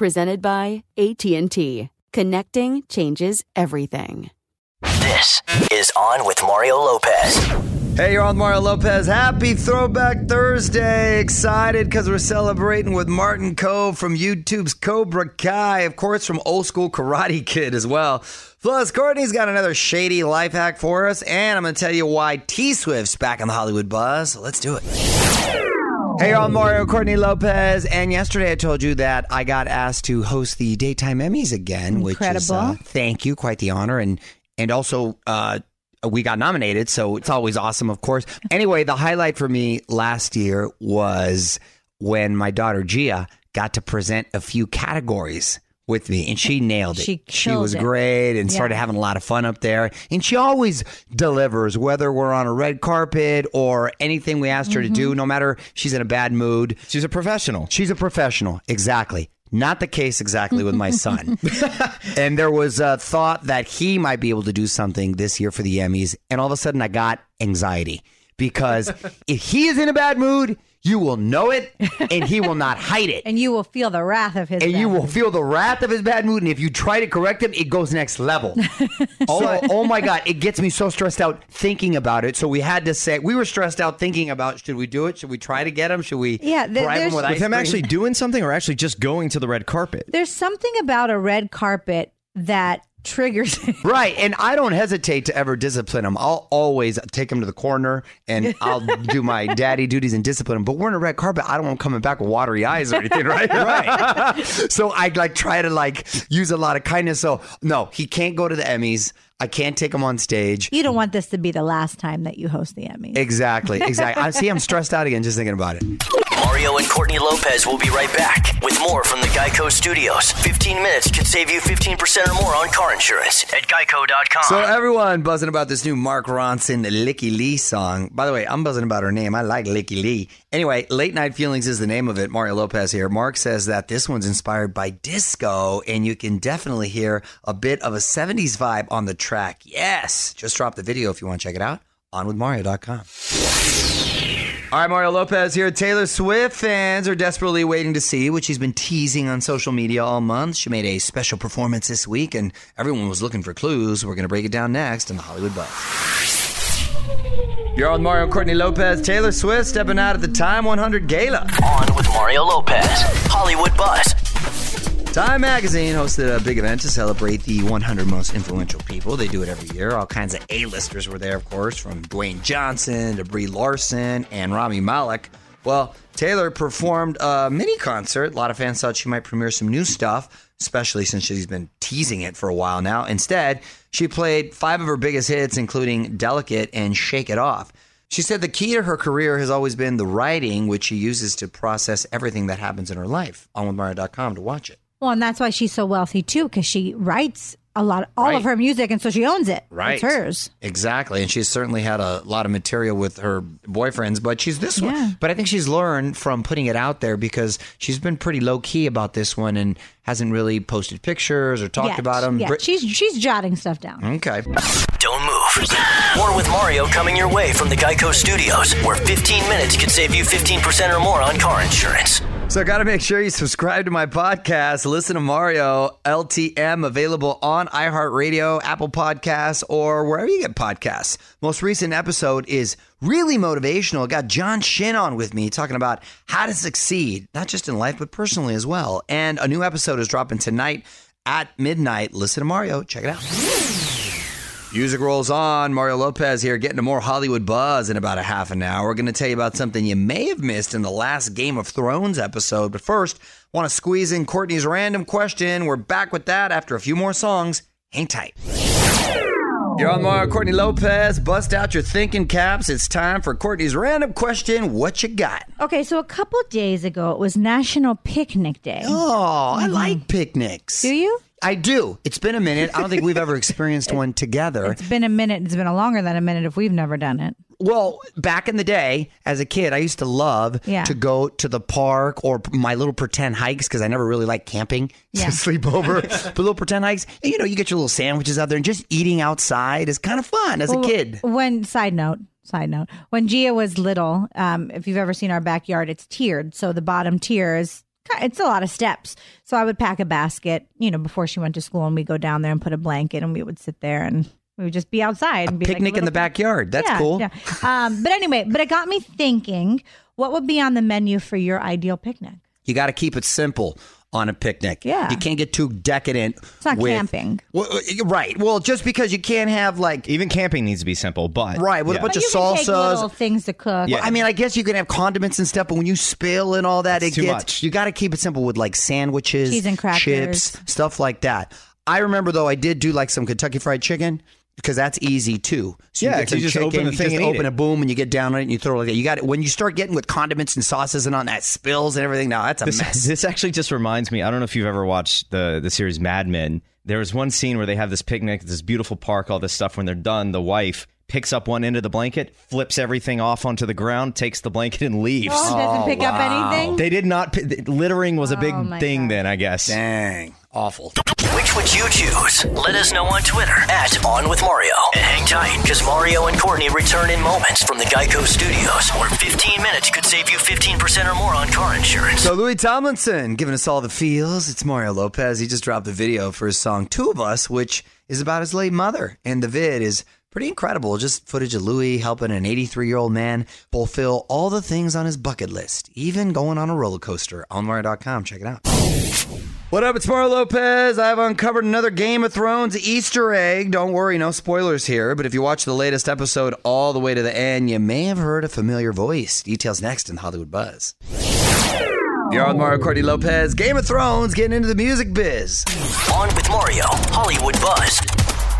Presented by AT&T. Connecting changes everything. This is On with Mario Lopez. Hey, you're on Mario Lopez. Happy Throwback Thursday. Excited because we're celebrating with Martin Kove from YouTube's Cobra Kai, of course, from old school Karate Kid as well. Plus, Courtney's got another shady life hack for us, and I'm going to tell you why T Swift's back on the Hollywood buzz. So let's do it. Hey, I'm Mario Courtney Lopez, and yesterday I told you that I got asked to host the daytime Emmys again, which is uh, Incredible. thank you, quite the honor, and and also uh, we got nominated, so it's always awesome, of course. Anyway, the highlight for me last year was when my daughter Gia got to present a few categories with me, and she nailed it. She she was it. great and started having a lot of fun up there. And she always delivers, whether we're on a red carpet or anything we asked her to Mm-hmm. do, no matter she's in a bad mood. She's a professional. She's a professional, exactly. Not the case exactly with my son. and there was a thought that he might be able to do something this year for the Emmys. And all of a sudden, I got anxiety because if he is in a bad mood, you will know it and he will not hide it. And you will feel the wrath of his And you bad will mood. feel the wrath of his bad mood. And if you try to correct him, it goes next level. Oh, oh, oh my God. It gets me so stressed out thinking about it. So we had to say, we were stressed out thinking about should we do it? Should we try to get him? Should we Yeah, th- bribe him there's- with, With him actually doing something or actually just going to the red carpet? There's something about a red carpet that triggers Right, and I don't hesitate to ever discipline him. I'll always take him to the corner and I'll do my daddy duties and discipline him. But we're in a red carpet. I don't want him coming back with watery eyes or anything, right? right. so I like try to like use a lot of kindness. So no, he can't go to the Emmys. I can't take him on stage. You don't want this to be the last time that you host the Emmys. Exactly, exactly. I see. I'm stressed out again just thinking about it. Mario and Courtney Lopez will be right back with more from the Geico Studios. 15 minutes could save you 15% or more on car insurance at geico.com. So everyone buzzing about this new Mark Ronson Lykke Li song. By the way, I'm buzzing about her name. I like Lykke Li. Anyway, Late Night Feelings is the name of it. Mario Lopez here. Mark says that this one's inspired by disco, and you can definitely hear a bit of a 70s vibe on the track. Yes. Just drop the video if you want to check it out. OnWithMario.com. All right, Mario Lopez here. Taylor Swift fans are desperately waiting to see what she's been teasing on social media all month. She made a special performance this week, and everyone was looking for clues. We're going to break it down next in the Hollywood Buzz. You're on Mario Courtney Lopez. Taylor Swift stepping out at the Time 100 Gala. On with Mario Lopez, Hollywood Buzz. Time Magazine hosted a big event to celebrate the 100 most influential people. They do it every year. All kinds of A-listers were there, of course, from Dwayne Johnson to Brie Larson and Rami Malek. Well, Taylor performed a mini concert. A lot of fans thought she might premiere some new stuff, especially since she's been teasing it for a while now. Instead, she played five of her biggest hits, including Delicate and Shake It Off. She said the key to her career has always been the writing, which she uses to process everything that happens in her life. On OnWithMario.com to watch it. Well, and that's why she's so wealthy too, because she writes a lot, all Right. of her music, and so she owns it. Right. it's hers. Exactly. And she's certainly had a lot of material with her boyfriends, but she's this Yeah. one. But I think she's learned from putting it out there because she's been pretty low key about this one and hasn't really posted pictures or talked Yet. about them. Yeah, she's she's jotting stuff down. okay. Don't move. More with Mario coming your way from the Geico Studios, where 15 minutes could save you 15% or more on car insurance. So, got to make sure you subscribe to my podcast. Listen to Mario LTM, available on iHeartRadio, Apple Podcasts, or wherever you get podcasts. Most recent episode is really motivational. I Got John Shin on with me talking about how to succeed, not just in life, but personally as well. And a new episode is dropping tonight at midnight. Listen to Mario. Check it out. Music rolls on. Mario Lopez here, getting to more Hollywood buzz in about a half an hour. We're going to tell you about something you may have missed in the last Game of Thrones episode. But first, want to squeeze in Courtney's random question. We're back with that after a few more songs. Hang tight. You're on Mario Courtney Lopez. Bust out your thinking caps. It's time for Courtney's random question. What you got? Okay, so a couple days ago, it was National Picnic Day. Oh, I mm-hmm. like picnics. Do you? I do. It's been a minute. I don't think we've ever experienced one together. It's been a minute. It's been a longer than a minute if we've never done it. Well, back in the day, as a kid, I used to love Yeah. to go to the park or my little pretend hikes because I never really liked camping Yeah. to sleep over. but little pretend hikes, and, you know, you get your little sandwiches out there and just eating outside is kind of fun as a kid. When side note, side note, when Gia was little, um, if you've ever seen our backyard, it's tiered. So the bottom tier is it's a lot of steps. So I would pack a basket, you know, before she went to school, and we go down there and put a blanket, and we would sit there and we would just be outside and be like Picnic in the backyard. That's Yeah, cool. Yeah. Um, but anyway, but it got me thinking, what would be on the menu for your ideal picnic? You got to keep it simple on a picnic. Yeah. You can't get too decadent. It's not with- camping. Well, uh, right. Well, just because you can't have like. Even camping needs to be simple, but Right, with a yeah. bunch But of you can take salsas. little things to cook. Yeah. I mean, I guess you can have condiments and stuff, but when you spill and all that, It's it too gets much. you got to keep it simple with like sandwiches, Cheese and crackers. chips, stuff like that. I remember though, I did do like some Kentucky Fried Chicken because that's easy too. So Yeah, get 'cause you just chicken, open the you thing just and eat open it. a boom, and you get down on it, and you throw it like that. You got it when you start getting with condiments and sauces and on that spills and everything. Now that's a This, mess. this actually just reminds me. I don't know if you've ever watched the the series Mad Men. There was one scene where they have this picnic, this beautiful park, all this stuff. When they're done, the wife picks up one end of the blanket, flips everything off onto the ground, takes the blanket, and leaves. Oh, doesn't oh, pick up anything. They did not. Littering was a big Oh, thing God. then, I guess. Dang, awful. Which would you choose? Let us know on Twitter at On With Mario. And hang tight, because Mario and Courtney return in moments from the Geico Studios, where 15 minutes could save you 15% or more on car insurance. So Louis Tomlinson giving us all the feels. It's Mario Lopez. He just dropped the video for his song Two of Us, which is about his late mother. And the vid is pretty incredible. Just footage of Louis helping an 83 year old man fulfill all the things on his bucket list, even going on a roller coaster. On Mario.com. Check it out. What up? It's Mario Lopez. I've uncovered another Game of Thrones Easter egg. Don't worry, no spoilers here. But if you watch the latest episode all the way to the end, you may have heard a familiar voice. Details next in Hollywood Buzz. You're on Mario Courtney Lopez. Game of Thrones, getting into the music biz. On with Mario, Hollywood Buzz.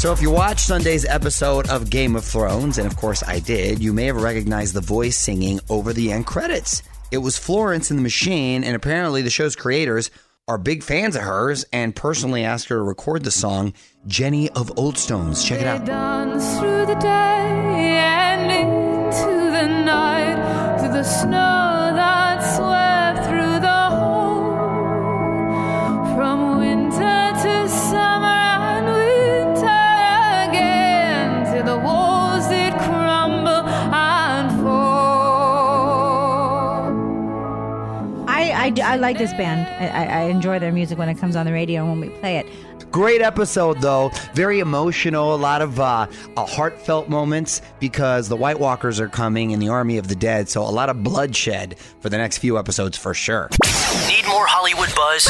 So, if you watched Sunday's episode of Game of Thrones, and of course I did, you may have recognized the voice singing over the end credits. It was Florence and the Machine, and apparently the show's creators are big fans of hers and personally asked her to record the song Jenny of Oldstones. Check it out. dance through the day and into the night, through the snow I, do- I like this band. I, I, enjoy their music when it comes on the radio and when we play it. Great episode, though. Very emotional. A lot of uh, uh, heartfelt moments because the White Walkers are coming in the Army of the Dead. So, a lot of bloodshed for the next few episodes for sure. Need more Hollywood Buzz?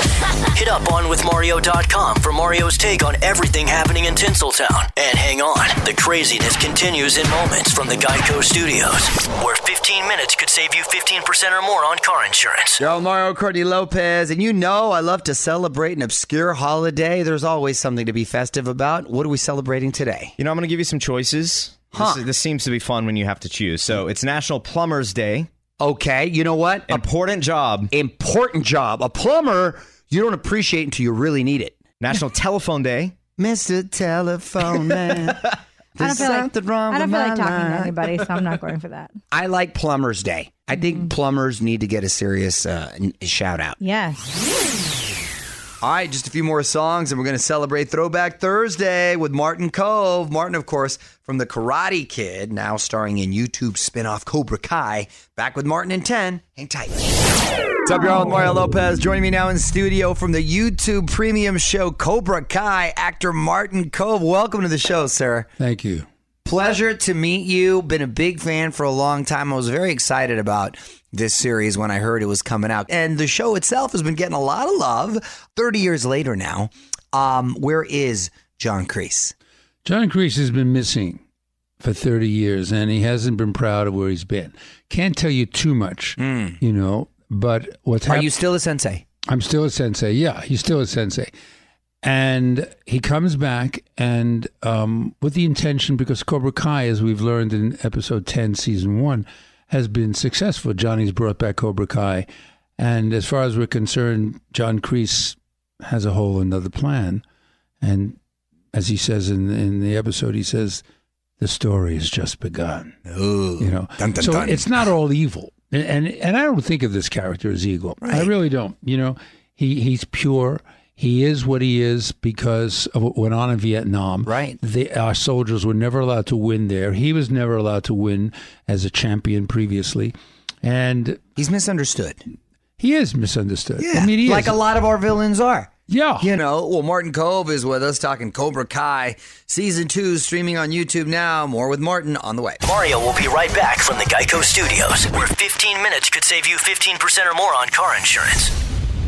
Hit up onwithmario.com for Mario's take on everything happening in Tinseltown. And hang on, the craziness continues in moments from the Geico Studios, where 15 minutes could save you 15% or more on car insurance. Yo, Mario Courtney Lopez, and you know I love to celebrate an obscure holiday. There's always something to be festive about. What are we celebrating today? You know, I'm going to give you some choices. Huh. This, this seems to be fun when you have to choose. So it's National Plumbers Day. Okay, you know what? Important job. important job. A plumber you don't appreciate until you really need it. National Telephone Day. Mr. Telephone Man. I don't There's feel like, something wrong I don't with feel like my talking to anybody, so I'm not going for that. I like Plumbers Day. I think plumbers need to get a serious uh, n- shout out. Yes. All right, just a few more songs, and we're going to celebrate Throwback Thursday with Martin Kove. Martin, of course, from The Karate Kid, now starring in YouTube spinoff Cobra Kai. Back with Martin in 10. Hang tight. What's up, y'all? Mario Lopez joining me now in studio from the YouTube premium show Cobra Kai, actor Martin Kove. Welcome to the show, sir. Thank you. Pleasure to meet you. Been a big fan for a long time. I was very excited about this series when I heard it was coming out. And the show itself has been getting a lot of love 30 years later now. Um, where is John Kreese? John Kreese has been missing for 30 years and he hasn't been proud of where he's been. Can't tell you too much, you know, but what's Hmm. Are happening. you still a sensei? I'm still a sensei. Yeah, he's still a sensei. And he comes back and um, with the intention, because Cobra Kai, as we've learned in episode 10, season one, has been successful. Johnny's brought back Cobra Kai. And as far as we're concerned, John Kreese has a whole another plan. And as he says in, in the episode, he says, the story has just begun. Ooh. You know, Dun, dun, so dun. it's not all evil, and, and and I don't think of this character as evil. I really don't. You know, he he's pure. He is what he is because of what went on in Vietnam. Right. They, our soldiers were never allowed to win there. He was never allowed to win as a champion previously, and He's misunderstood. he is misunderstood. I mean, he like is. a lot of our villains are. Yeah. You know, well, Martin Kove is with us talking Cobra Kai. Season two streaming on YouTube now. More with Martin on the way. Mario will be right back from the Geico Studios, where 15 minutes could save you 15% or more on car insurance.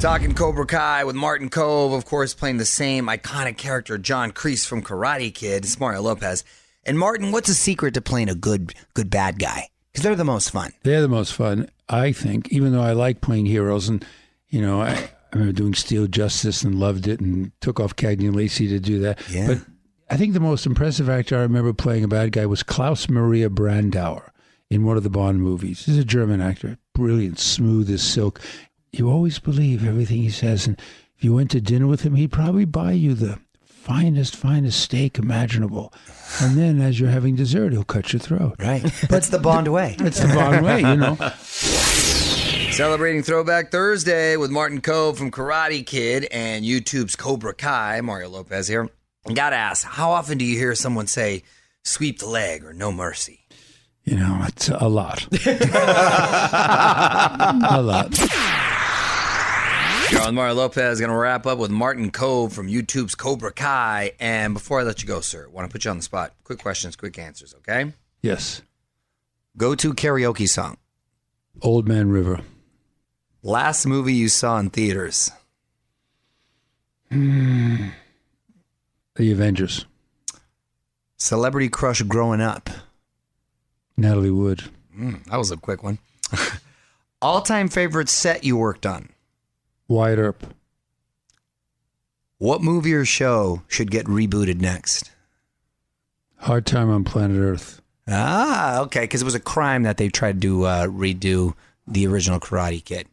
Talking Cobra Kai with Martin Kove, of course, playing the same iconic character, John Kreese from Karate Kid. It's Mario Lopez. And Martin, what's the secret to playing a good, good bad guy? Because they're the most fun. They're the most fun, I think, even though I like playing heroes. And, you know, I, I remember doing Steel Justice and loved it and took off Cagney and Lacey to do that. Yeah. But I think the most impressive actor I remember playing a bad guy was Klaus Maria Brandauer in one of the Bond movies. He's a German actor, brilliant, smooth as silk. You always believe everything he says. And if you went to dinner with him, he'd probably buy you the finest, finest steak imaginable. And then as you're having dessert, he'll cut your throat. Right. That's the Bond way. That's the Bond way, you know. Celebrating Throwback Thursday with Martin Kove from Karate Kid and YouTube's Cobra Kai. Mario Lopez here. Gotta ask, how often do you hear someone say, sweep the leg or no mercy? You know, it's a lot. a lot. On Mario Lopez. Going to wrap up with Martin Kove from YouTube's Cobra Kai. And before I let you go, sir, want to put you on the spot. Quick questions, quick answers, okay? Yes. Go to karaoke song. Old Man River. Last movie you saw in theaters. The Avengers. Celebrity crush growing up. Natalie Wood. Mm, that was a quick one. All time favorite set you worked on. Wyatt Earp. What movie or show should get rebooted next? Hard Time on Planet Earth. Ah, okay. Because it was a crime that they tried to uh, redo the original Karate Kid.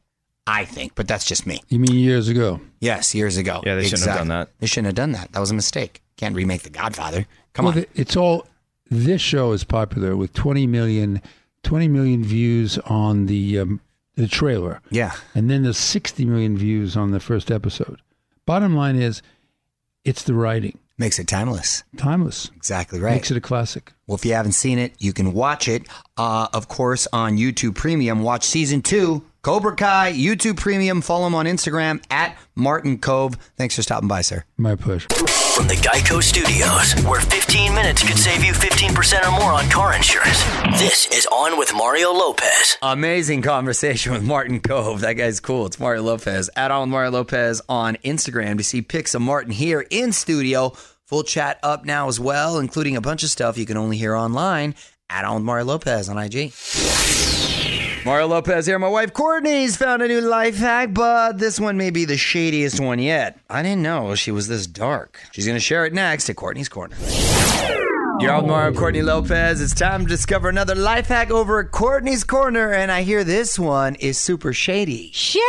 I think, but that's just me. You mean years ago? Yes, years ago. Yeah, they shouldn't have done that. They shouldn't have done that. That was a mistake. Can't remake The Godfather. Come well, on. It's all. This show is popular with 20 million, 20 million views on the um, the trailer. yeah. And then there's 60 million views on the first episode. Bottom line is, it's the writing. Makes it timeless. Timeless. Exactly right. Makes it a classic. Well, if you haven't seen it, you can watch it, uh, of course, on YouTube Premium. Watch season two Cobra Kai, YouTube Premium. Follow him on Instagram at Martin Kove. Thanks for stopping by, sir. My push. From the Geico Studios, where 15 minutes could save you 15% or more on car insurance. This is On with Mario Lopez. Amazing conversation with Martin Kove. That guy's cool. It's Mario Lopez. At On with Mario Lopez on Instagram to see pics of Martin here in studio. Full chat up now as well, including a bunch of stuff you can only hear online at On with Mario Lopez on IG. Mario Lopez here. My wife Courtney's found a new life hack, but this one may be the shadiest one yet. I didn't know she was this dark. She's going to share it next at Courtney's Corner. You're on Mario Courtney Lopez. It's time to discover another life hack over at Courtney's Corner, and I hear this one is super shady. Shady.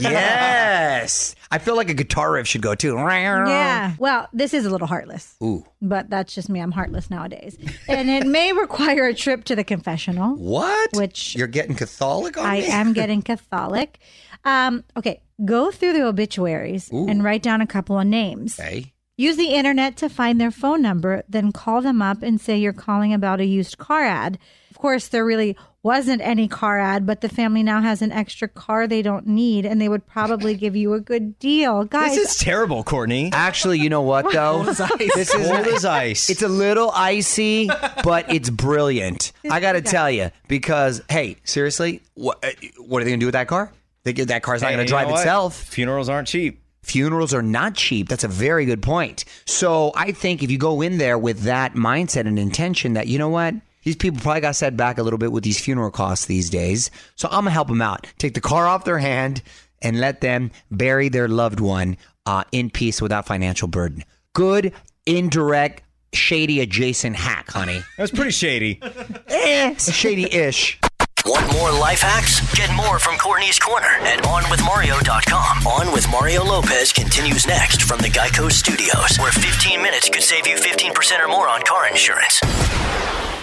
Yes. I feel like a guitar riff should go too. Yeah. Well, this is a little heartless. Ooh. But that's just me. I'm heartless nowadays. And it may require a trip to the confessional. What? Which You're getting Catholic on I me? am getting Catholic. Um, okay. Go through the obituaries and write down a couple of names. Okay. Use the internet to find their phone number, then call them up and say you're calling about a used car ad. Of course, they're really wasn't any car ad, but the family now has an extra car they don't need, and they would probably give you a good deal. Guys, This is terrible, Courtney. Actually, you know what though? This is Cold as ice. It's a little icy, but it's brilliant. I got to tell you because hey, seriously, what uh, what are they going to do with that car? They, that car's not Hey, going to you drive know itself. Funerals aren't cheap. Funerals are not cheap. That's a very good point. So I think if you go in there with that mindset and intention that, you know what? These people probably got set back a little bit with these funeral costs these days. So I'm going to help them out. Take the car off their hand and let them bury their loved one uh, in peace without financial burden. Good, indirect, shady adjacent hack, honey. That's pretty shady. eh, shady ish. Want more life hacks? Get more from Courtney's Corner at OnWithMario.com. On with Mario Lopez continues next from the Geico Studios, where 15 minutes could save you 15% or more on car insurance.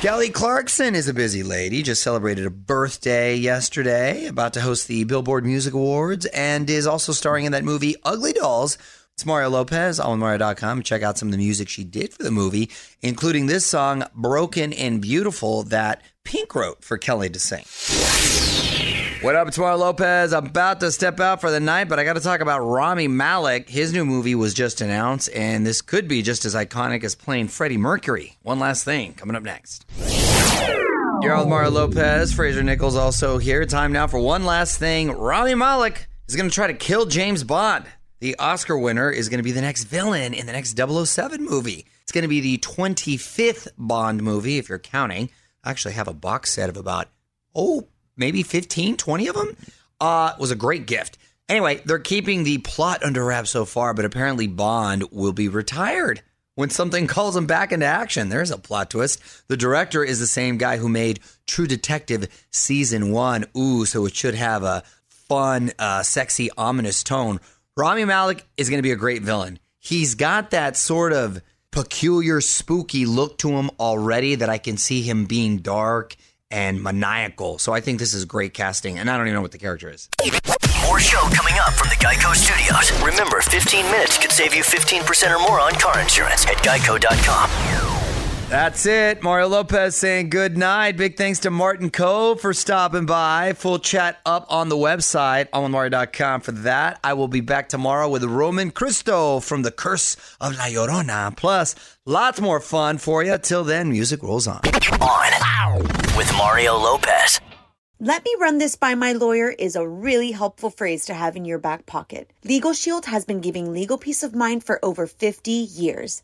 Kelly Clarkson is a busy lady. Just celebrated a birthday yesterday, about to host the Billboard Music Awards, and is also starring in that movie Ugly Dolls. It's Mario Lopez on Mario.com. Check out some of the music she did for the movie, including this song, Broken and Beautiful, that Pink wrote for Kelly to sing. What up, it's Lopez. I'm about to step out for the night, but I got to talk about Rami Malek. His new movie was just announced, and this could be just as iconic as playing Freddie Mercury. One last thing coming up next. You're with Mario Lopez. Fraser Nichols also here. Time now for one last thing. Rami Malek is going to try to kill James Bond. The Oscar winner is going to be the next villain in the next 007 movie. It's going to be the 25th Bond movie, if you're counting. I actually have a box set of about, oh, maybe 15, 20 of them. Uh, was a great gift. Anyway, they're keeping the plot under wraps so far, but apparently Bond will be retired when something calls him back into action. There's a plot twist. The director is the same guy who made True Detective season one. Ooh, so it should have a fun, uh, sexy, ominous tone. Rami Malek is going to be a great villain. He's got that sort of peculiar, spooky look to him already that I can see him being dark and maniacal. So I think this is great casting, and I don't even know what the character is. More show coming up from the Geico Studios. Remember, 15 minutes could save you 15% or more on car insurance at geico.com. That's it. Mario Lopez saying good night. Big thanks to Martin Kove for stopping by. Full chat up on the website, onwithmario.com for that. I will be back tomorrow with Roman Christou from The Curse of La Llorona. Plus, lots more fun for you. Till then, music rolls on. On with Mario Lopez. Let me run this by my lawyer is a really helpful phrase to have in your back pocket. Legal Shield has been giving legal peace of mind for over 50 years.